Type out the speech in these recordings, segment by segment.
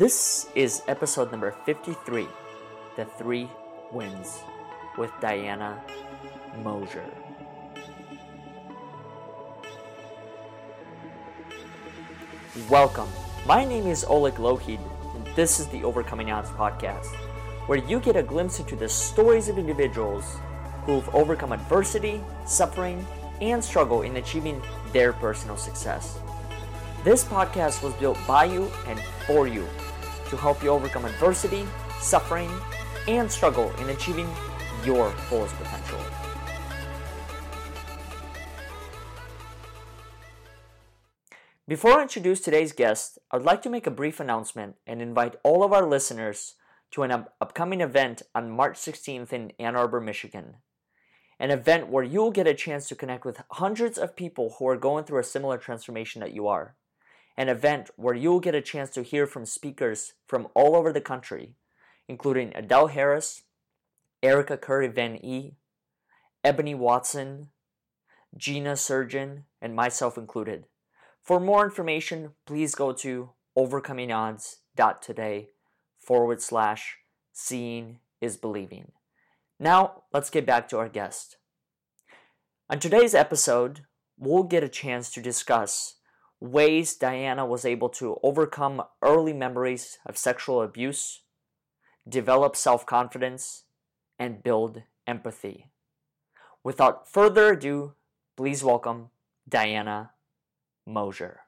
This is episode number 53 The Three Wins with Diana Moshier. Welcome. My name is Oleg Lohid, and this is the Overcoming Odds podcast, where you get a glimpse into the stories of individuals who've overcome adversity, suffering, and struggle in achieving their personal success. This podcast was built by you and for you to help you overcome adversity, suffering, and struggle in achieving your fullest potential. Before I introduce today's guest, I'd like to make a brief announcement and invite all of our listeners to an up- upcoming event on March 16th in Ann Arbor, Michigan. An event where you'll get a chance to connect with hundreds of people who are going through a similar transformation that you are. An event where you'll get a chance to hear from speakers from all over the country, including Adele Harris, Erica Curry Van E, Ebony Watson, Gina Surgeon, and myself included. For more information, please go to overcomingodds.today forward slash seeing is believing. Now, let's get back to our guest. On today's episode, we'll get a chance to discuss ways Diana was able to overcome early memories of sexual abuse, develop self confidence, and build empathy. Without further ado, please welcome Diana Moshier.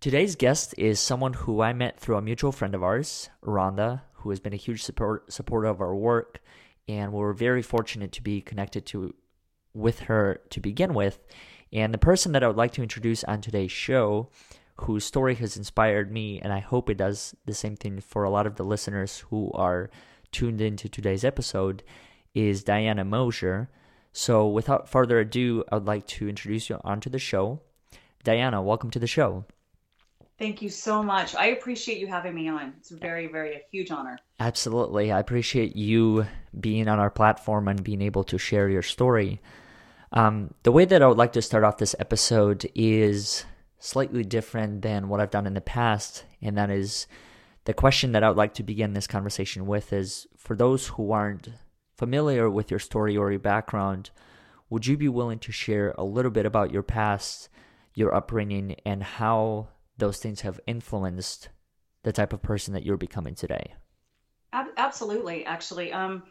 Today's guest is someone who I met through a mutual friend of ours, Rhonda, who has been a huge support, supporter of our work, and we're very fortunate to be connected to with her to begin with. And the person that I would like to introduce on today's show, whose story has inspired me, and I hope it does the same thing for a lot of the listeners who are tuned into today's episode, is Diana Moshier. So, without further ado, I would like to introduce you onto the show. Diana, welcome to the show. Thank you so much. I appreciate you having me on. It's very, very a huge honor. Absolutely. I appreciate you being on our platform and being able to share your story. Um, the way that I would like to start off this episode is slightly different than what I've done in the past, and that is the question that I would like to begin this conversation with is for those who aren't familiar with your story or your background, would you be willing to share a little bit about your past, your upbringing, and how those things have influenced the type of person that you're becoming today? Absolutely, actually. Um,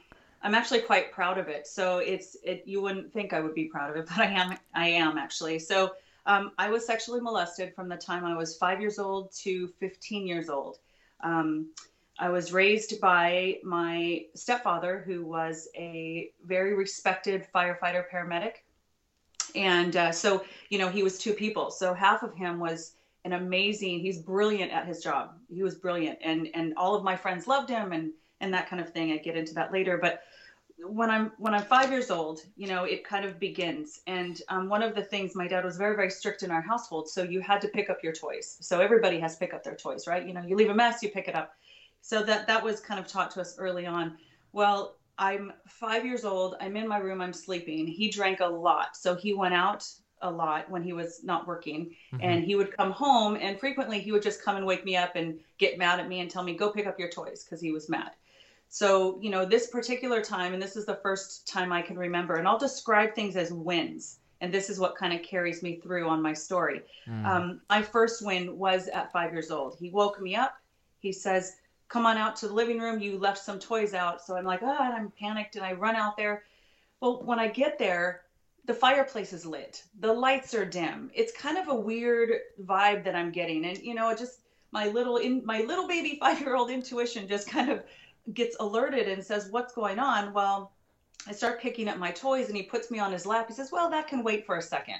I'm actually quite proud of it. So it's it. You wouldn't think I would be proud of it, but I am. I am actually. So um, I was sexually molested from the time I was five years old to 15 years old. Um, I was raised by my stepfather, who was a very respected firefighter paramedic, and uh, so you know he was two people. So half of him was an amazing. He's brilliant at his job. He was brilliant, and and all of my friends loved him, and and that kind of thing. I get into that later, but when I'm when I'm five years old, you know, it kind of begins. And um, one of the things, my dad was very very strict in our household, so you had to pick up your toys. So everybody has to pick up their toys, right? You know, you leave a mess, you pick it up. So that that was kind of taught to us early on. Well, I'm five years old. I'm in my room. I'm sleeping. He drank a lot, so he went out a lot when he was not working, mm-hmm. and he would come home, and frequently he would just come and wake me up and get mad at me and tell me go pick up your toys because he was mad. So, you know, this particular time, and this is the first time I can remember, and I'll describe things as wins. And this is what kind of carries me through on my story. Mm. Um, my first win was at five years old. He woke me up. He says, Come on out to the living room. You left some toys out. So I'm like, Oh, and I'm panicked. And I run out there. Well, when I get there, the fireplace is lit. The lights are dim. It's kind of a weird vibe that I'm getting. And, you know, just my little in my little baby five year old intuition just kind of gets alerted and says, What's going on? Well, I start picking up my toys and he puts me on his lap. He says, Well, that can wait for a second.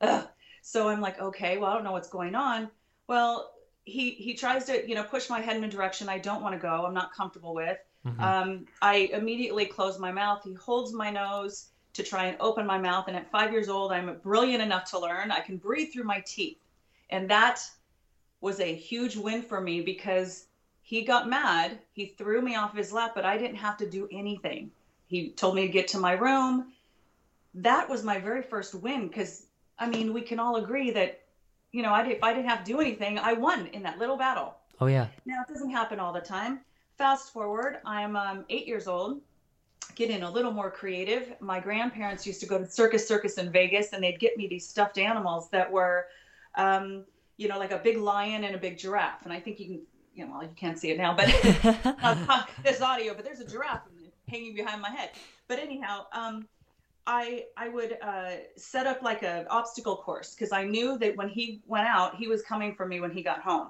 Ugh. So I'm like, Okay, well, I don't know what's going on. Well, he, he tries to, you know, push my head in a direction I don't want to go. I'm not comfortable with. Mm-hmm. Um, I immediately close my mouth. He holds my nose to try and open my mouth. And at five years old, I'm brilliant enough to learn I can breathe through my teeth. And that was a huge win for me because he got mad. He threw me off his lap, but I didn't have to do anything. He told me to get to my room. That was my very first win because, I mean, we can all agree that, you know, I did, if I didn't have to do anything, I won in that little battle. Oh yeah. Now it doesn't happen all the time. Fast forward, I'm um, eight years old. Getting a little more creative. My grandparents used to go to Circus Circus in Vegas, and they'd get me these stuffed animals that were, um, you know, like a big lion and a big giraffe. And I think you can, you know, well, you can't see it now, but there's audio. But there's a giraffe hanging behind my head. But anyhow, um, I I would uh, set up like an obstacle course because I knew that when he went out, he was coming for me when he got home.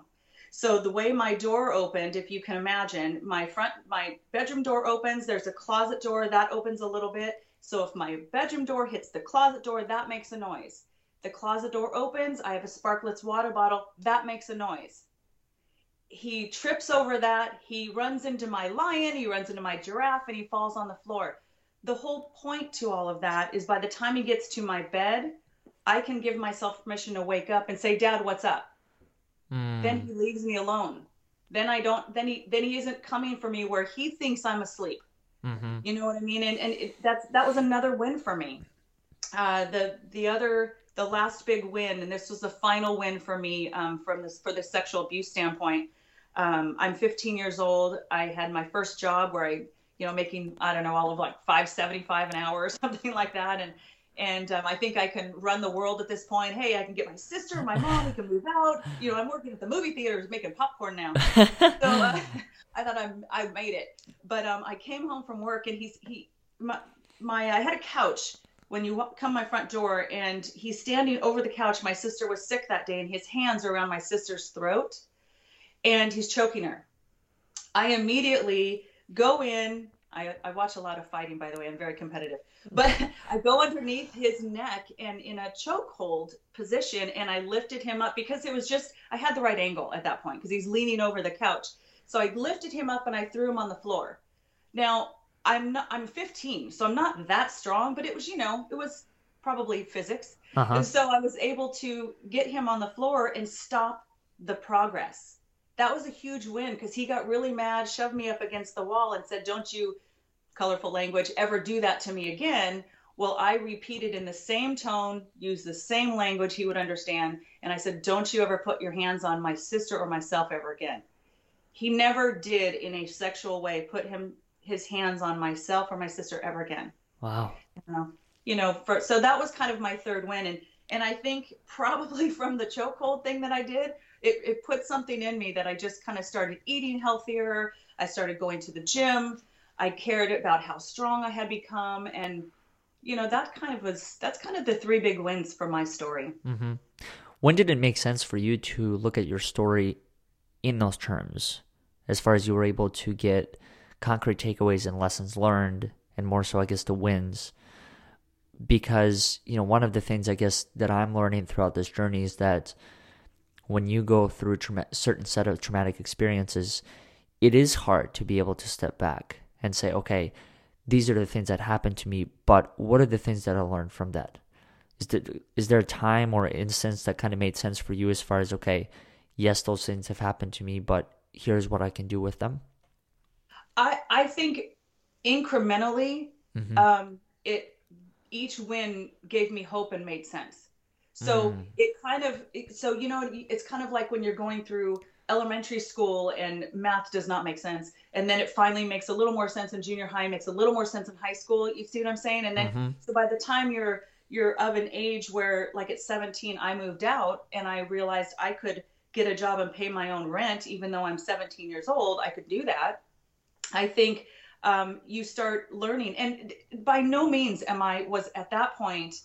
So the way my door opened, if you can imagine, my front my bedroom door opens, there's a closet door that opens a little bit. So if my bedroom door hits the closet door, that makes a noise. The closet door opens, I have a Sparkletts water bottle, that makes a noise. He trips over that, he runs into my lion, he runs into my giraffe, and he falls on the floor. The whole point to all of that is by the time he gets to my bed, I can give myself permission to wake up and say, Dad, what's up? Mm. Then he leaves me alone. Then I don't. Then he then he isn't coming for me where he thinks I'm asleep. Mm-hmm. You know what I mean? And and it, that's that was another win for me. Uh, the the other the last big win, and this was the final win for me um, from this for the sexual abuse standpoint. Um, I'm 15 years old. I had my first job where I, you know, making I don't know all of like 575 an hour or something like that, and and um, I think I can run the world at this point. Hey, I can get my sister, my mom, we can move out. You know, I'm working at the movie theaters making popcorn now. so uh, I thought I'm I made it. But um, I came home from work and he's he my, my I had a couch when you come my front door and he's standing over the couch. My sister was sick that day and his hands are around my sister's throat and he's choking her. I immediately go in, I, I watch a lot of fighting, by the way. I'm very competitive. But I go underneath his neck and in a chokehold position, and I lifted him up because it was just, I had the right angle at that point because he's leaning over the couch. So I lifted him up and I threw him on the floor. Now, I'm not, I'm 15, so I'm not that strong, but it was, you know, it was probably physics. Uh-huh. And so I was able to get him on the floor and stop the progress that was a huge win because he got really mad, shoved me up against the wall, and said, Don't you, colorful language, ever do that to me again. Well, I repeated in the same tone, used the same language he would understand. And I said, Don't you ever put your hands on my sister or myself ever again. He never did, in a sexual way, put him his hands on myself or my sister ever again. Wow. Uh, you know, for, so that was kind of my third win. And, and I think probably from the chokehold thing that I did, it, it put something in me that I just kind of started eating healthier. I started going to the gym. I cared about how strong I had become. And, you know, that kind of was, that's kind of the three big wins for my story. Mm-hmm. When did it make sense for you to look at your story in those terms, as far as you were able to get concrete takeaways and lessons learned, and more so, I guess, the wins? Because, you know, one of the things I guess that I'm learning throughout this journey is that when you go through a tra- certain set of traumatic experiences, it is hard to be able to step back and say, okay, these are the things that happened to me, but what are the things that I learned from that? Is there, is there a time or instance that kind of made sense for you as far as, okay, yes, those things have happened to me, but here's what I can do with them? I, I think incrementally, mm-hmm. um, it each win gave me hope and made sense. So mm. it kind of, so you know, it's kind of like when you're going through elementary school and math does not make sense, and then it finally makes a little more sense in junior high, makes a little more sense in high school. You see what I'm saying? And then, mm-hmm. so by the time you're you're of an age where, like at 17, I moved out and I realized I could get a job and pay my own rent, even though I'm 17 years old. I could do that. I think um, you start learning, and by no means am I was at that point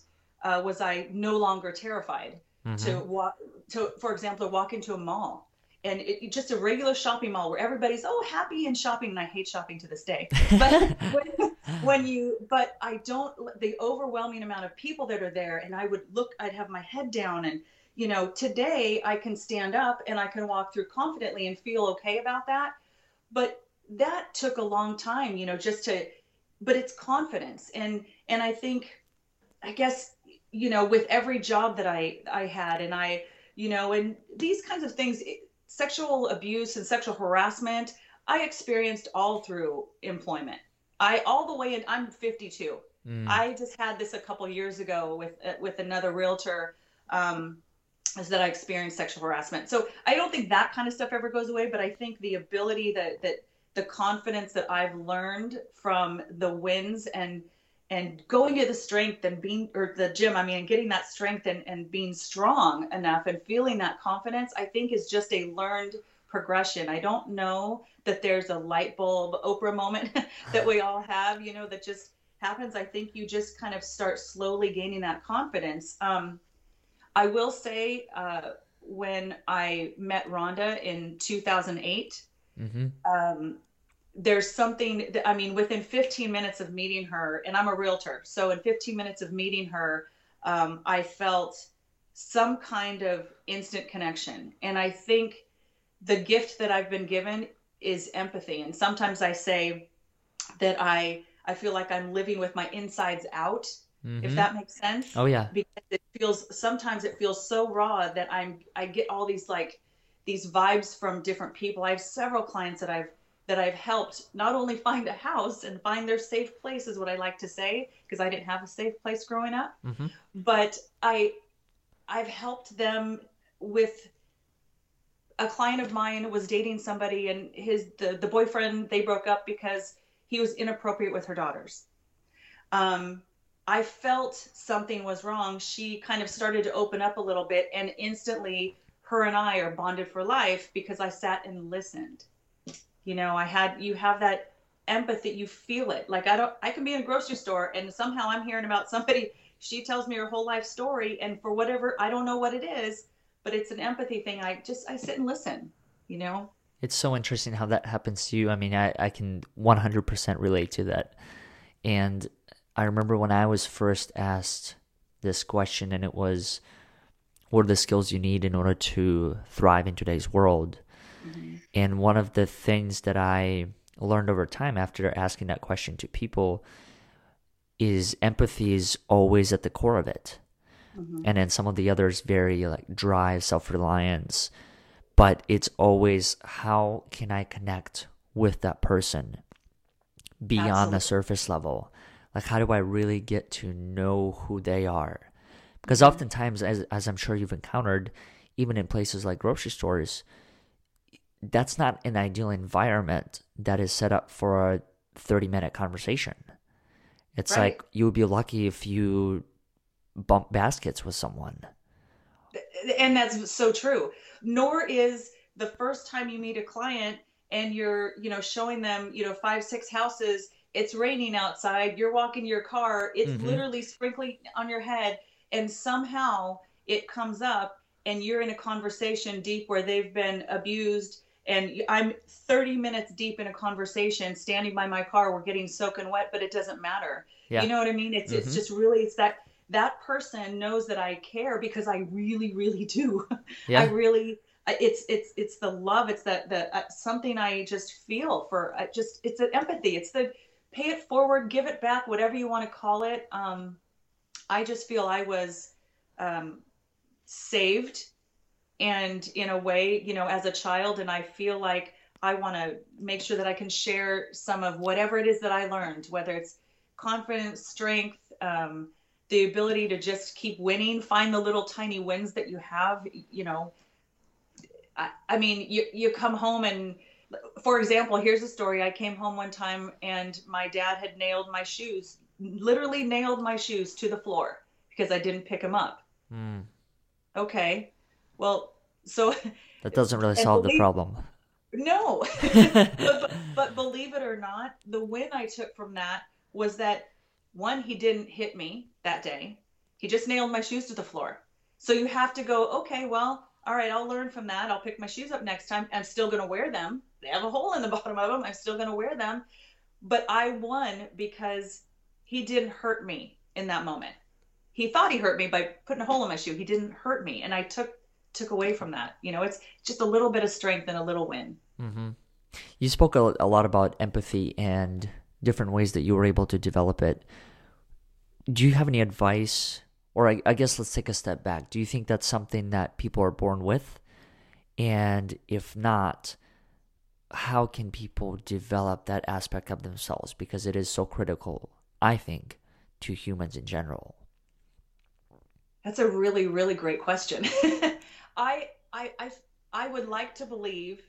uh, was I no longer terrified mm-hmm. to walk to, for example, to walk into a mall. And it, just a regular shopping mall where everybody's oh happy and shopping and i hate shopping to this day. But when, when, you but i don't the overwhelming amount of people that are there and i would look i'd have my head down and you know today i can stand up and i can walk through confidently and feel okay about that. But that took a long time you know just to but it's confidence. And and i think i guess you know, with every job that I I had, and I, you know, and these kinds of things, sexual abuse and sexual harassment, I experienced all through employment. I all the way, in I'm 52. Mm. I just had this a couple years ago with uh, with another realtor. Um, is that I experienced sexual harassment. So I don't think that kind of stuff ever goes away, but I think the ability that that the confidence that I've learned from the wins and and going to the strength and being or the gym, I mean, getting that strength and, and being strong enough and feeling that confidence, I think is just a learned progression. I don't know that there's a light bulb Oprah moment that we all have, you know, that just happens. I think you just kind of start slowly gaining that confidence. Um, I will say, uh, when I met Rhonda in 2008, mm-hmm. um, there's something that, I mean, within 15 minutes of meeting her, and I'm a realtor. So in 15 minutes of meeting her, um, I felt some kind of instant connection. And I think the gift that I've been given is empathy. And sometimes I say that I, I feel like I'm living with my insides out mm-hmm. if that makes sense. Oh yeah. Because it feels sometimes it feels so raw that I'm I get all these like these vibes from different people. I have several clients that I've that I've helped not only find a house and find their safe place is what I like to say because I didn't have a safe place growing up, mm-hmm. but I I've helped them with a client of mine was dating somebody and his the, the boyfriend they broke up because he was inappropriate with her daughters. Um, I felt something was wrong, she kind of started to open up a little bit, and instantly her and I are bonded for life because I sat and listened. You know, I had you have that empathy, you feel it. Like I don't I can be in a grocery store and somehow I'm hearing about somebody, she tells me her whole life story and for whatever I don't know what it is, but it's an empathy thing. I just I sit and listen, you know? It's so interesting how that happens to you. I mean, I, I can 100% relate to that. And I remember when I was first asked this question, and it was, What are the skills you need in order to thrive in today's world? Mm-hmm. And one of the things that I learned over time after asking that question to people is empathy is always at the core of it. Mm-hmm. And then some of the others very like drive, self reliance. But it's always how can I connect with that person beyond Absolutely. the surface level? like how do i really get to know who they are because oftentimes as, as i'm sure you've encountered even in places like grocery stores that's not an ideal environment that is set up for a 30 minute conversation it's right. like you would be lucky if you bump baskets with someone and that's so true nor is the first time you meet a client and you're you know showing them you know five six houses it's raining outside, you're walking your car, it's mm-hmm. literally sprinkling on your head, and somehow it comes up and you're in a conversation deep where they've been abused and I'm 30 minutes deep in a conversation standing by my car we're getting soaking wet but it doesn't matter yeah. you know what I mean it's mm-hmm. it's just really it's that that person knows that I care because I really really do yeah. I really it's it's it's the love it's that the uh, something I just feel for uh, just it's an empathy it's the pay it forward, give it back, whatever you want to call it. Um, I just feel I was um, saved and in a way, you know, as a child, and I feel like I want to make sure that I can share some of whatever it is that I learned, whether it's confidence, strength, um, the ability to just keep winning, find the little tiny wins that you have, you know. I, I mean, you, you come home and for example, here's a story. I came home one time and my dad had nailed my shoes, literally nailed my shoes to the floor because I didn't pick them up. Mm. Okay. Well, so that doesn't really solve believe, the problem. No. but, but, but believe it or not, the win I took from that was that one, he didn't hit me that day. He just nailed my shoes to the floor. So you have to go, okay, well, all right, I'll learn from that. I'll pick my shoes up next time. I'm still going to wear them they have a hole in the bottom of them. I'm still going to wear them. But I won because he didn't hurt me in that moment. He thought he hurt me by putting a hole in my shoe. He didn't hurt me, and I took took away from that. You know, it's just a little bit of strength and a little win. Mm-hmm. You spoke a, a lot about empathy and different ways that you were able to develop it. Do you have any advice, or I, I guess let's take a step back. Do you think that's something that people are born with? And if not, how can people develop that aspect of themselves because it is so critical i think to humans in general that's a really really great question I, I, I, I would like to believe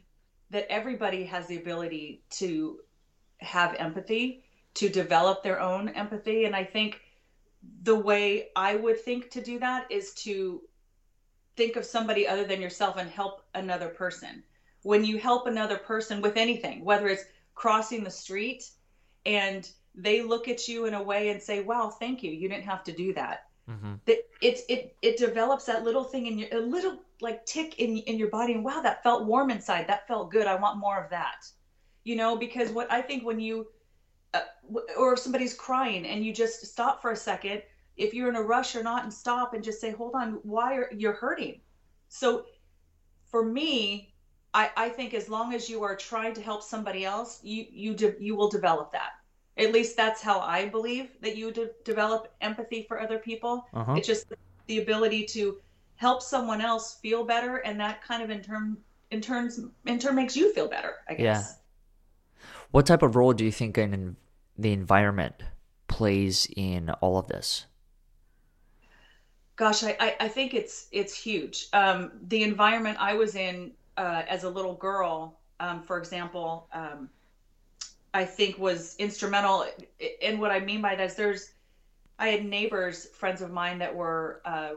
that everybody has the ability to have empathy, to develop their own empathy. And I think the way I would think to do that is to think of somebody other than yourself and help another person. When you help another person with anything, whether it's crossing the street and they look at you in a way and say, "Wow, thank you. You didn't have to do that." Mm-hmm. That it's it it develops that little thing in your a little like tick in in your body, and wow, that felt warm inside. That felt good. I want more of that. You know, because what I think when you uh, or if somebody's crying and you just stop for a second, if you're in a rush or not, and stop and just say, "Hold on, why are you're hurting?" So, for me, I, I think as long as you are trying to help somebody else, you you de- you will develop that at least that's how I believe that you de- develop empathy for other people. Uh-huh. It's just the ability to help someone else feel better, and that kind of in turn in turns in turn makes you feel better. I guess. Yeah. What type of role do you think in the environment plays in all of this? Gosh, I, I, I think it's it's huge. Um, the environment I was in uh, as a little girl, um, for example, um, I think was instrumental. And what I mean by that is there's, I had neighbors, friends of mine that were, uh,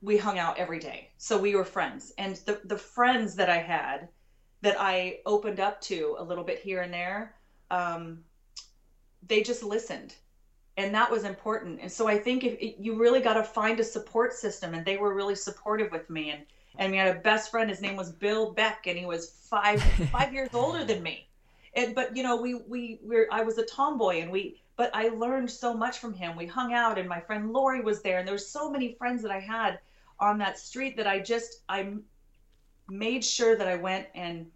we hung out every day. So we were friends. And the, the friends that I had that I opened up to a little bit here and there, um, they just listened. And that was important. And so I think if you really got to find a support system, and they were really supportive with me. And and we had a best friend. His name was Bill Beck, and he was five five years older than me and but you know we we were I was a tomboy and we but I learned so much from him. We hung out and my friend Lori was there and there were so many friends that I had on that street that I just I made sure that I went and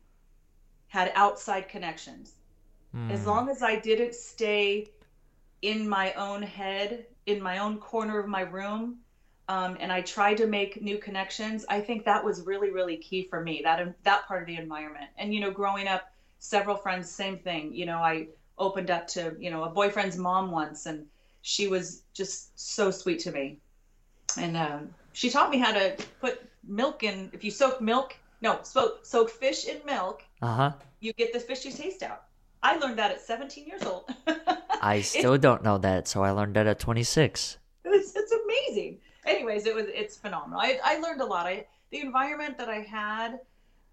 had outside connections. Mm. As long as I didn't stay in my own head, in my own corner of my room, um, and I tried to make new connections. I think that was really, really key for me. That that part of the environment, and you know, growing up, several friends, same thing. You know, I opened up to, you know, a boyfriend's mom once and she was just so sweet to me. And um, she taught me how to put milk in, if you soak milk, no, soak, soak fish in milk, uh-huh. you get the fishy taste out. I learned that at 17 years old. I still don't know that, so I learned that at 26. It's, it's amazing. Anyways, it was it's phenomenal. I, I learned a lot. I the environment that I had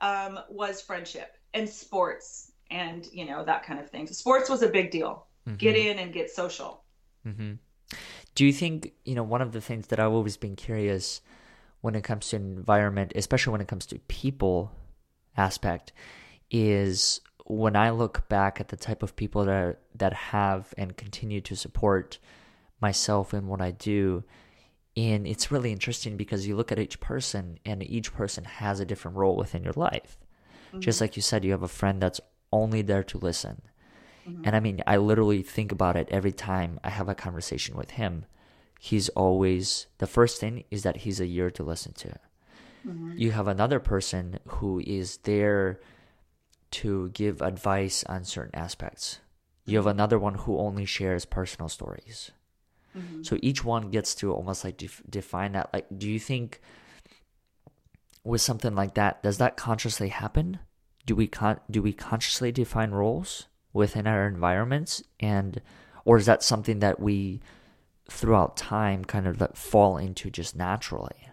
um, was friendship and sports and you know that kind of thing. So sports was a big deal. Mm-hmm. Get in and get social. Mm-hmm. Do you think you know one of the things that I've always been curious when it comes to environment, especially when it comes to people aspect, is when I look back at the type of people that are, that have and continue to support myself in what I do. And it's really interesting because you look at each person and each person has a different role within your life. Mm-hmm. Just like you said, you have a friend that's only there to listen. Mm-hmm. And I mean, I literally think about it every time I have a conversation with him. He's always, the first thing is that he's a year to listen to. Mm-hmm. You have another person who is there to give advice on certain aspects. You have another one who only shares personal stories. Mm-hmm. So each one gets to almost like def- define that. Like, do you think with something like that, does that consciously happen? Do we con- do we consciously define roles within our environments, and or is that something that we throughout time kind of like fall into just naturally?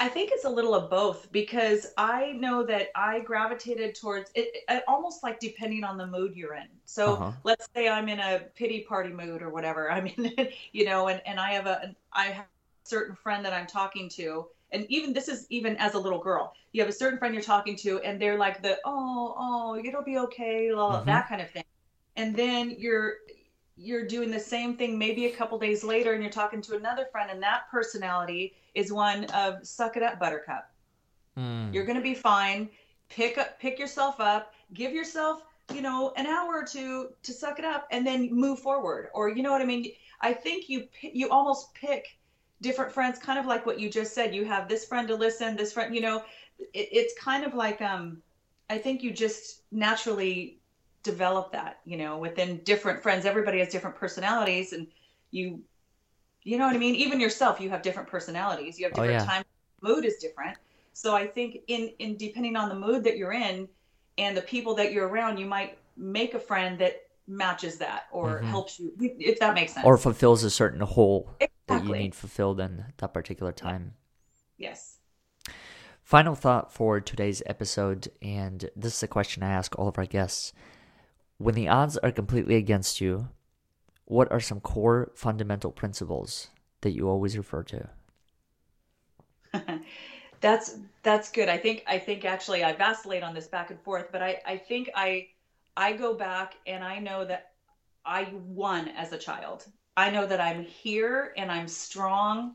I think it's a little of both because I know that I gravitated towards it, it almost like depending on the mood you're in. So uh-huh. let's say I'm in a pity party mood or whatever. I'm in, you know, and, and I have a I have a certain friend that I'm talking to and even this is even as a little girl. You have a certain friend you're talking to and they're like the oh oh it'll be okay mm-hmm. that kind of thing. And then you're you're doing the same thing maybe a couple days later and you're talking to another friend and that personality is one of suck it up buttercup. Mm. you're going to be fine. Pick up pick yourself up. Give yourself you know an hour or two to suck it up and then move forward. Or you know what i mean? I think you you almost pick different friends, kind of like what you just said. You have this friend to listen, this friend, you know, it, it's kind of like, um, I think you just naturally develop that, you know, within different friends. Everybody has different personalities and you, you know what I mean? Even yourself, you have different personalities. You have oh, different oh, yeah. time mood is different. So I think in in depending on the mood that you're in and the people that you're around, you might make a friend that matches that or mm-hmm. helps you if that makes sense or fulfills a certain hole exactly. that you need fulfilled in that particular time. Yes. Final thought for today's episode and this is a question i ask all of our guests. When the odds are completely against you what are some core fundamental principles that you always refer to? That's that's good. I think i think actually i vacillate on this back and forth but i i think i I go back and I know that I won as a child. I know that I'm here and I'm strong.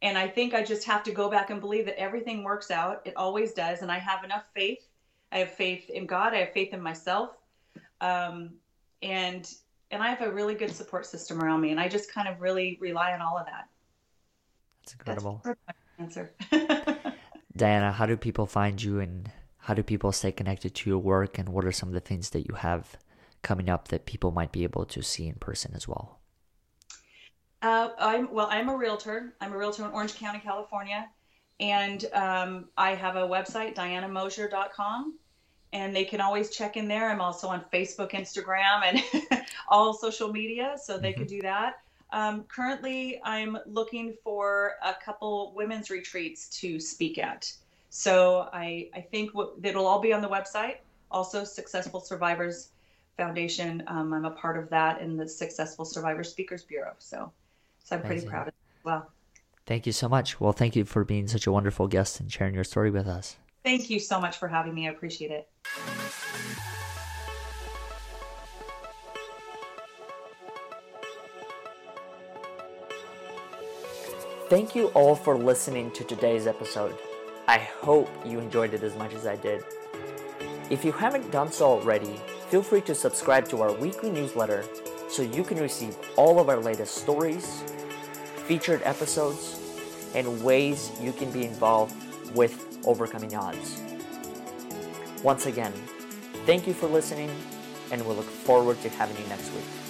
And I think I just have to go back and believe that everything works out. It always does. And I have enough faith. I have faith in God. I have faith in myself. Um, and and I have a really good support system around me. And I just kind of really rely on all of that. That's incredible. That's answer. Diana, how do people find you and how do people stay connected to your work and what are some of the things that you have coming up that people might be able to see in person as well uh, i'm well i'm a realtor i'm a realtor in orange county california and um, i have a website dianamoshier.com and they can always check in there i'm also on facebook instagram and all social media so they mm-hmm. could do that um, currently i'm looking for a couple women's retreats to speak at so I, I think what, it'll all be on the website. Also, Successful Survivors Foundation. Um, I'm a part of that in the Successful Survivor Speakers Bureau. So, so I'm Amazing. pretty proud of it as well. Thank you so much. Well, thank you for being such a wonderful guest and sharing your story with us. Thank you so much for having me. I appreciate it. Thank you all for listening to today's episode. I hope you enjoyed it as much as I did. If you haven't done so already, feel free to subscribe to our weekly newsletter so you can receive all of our latest stories, featured episodes, and ways you can be involved with overcoming odds. Once again, thank you for listening, and we look forward to having you next week.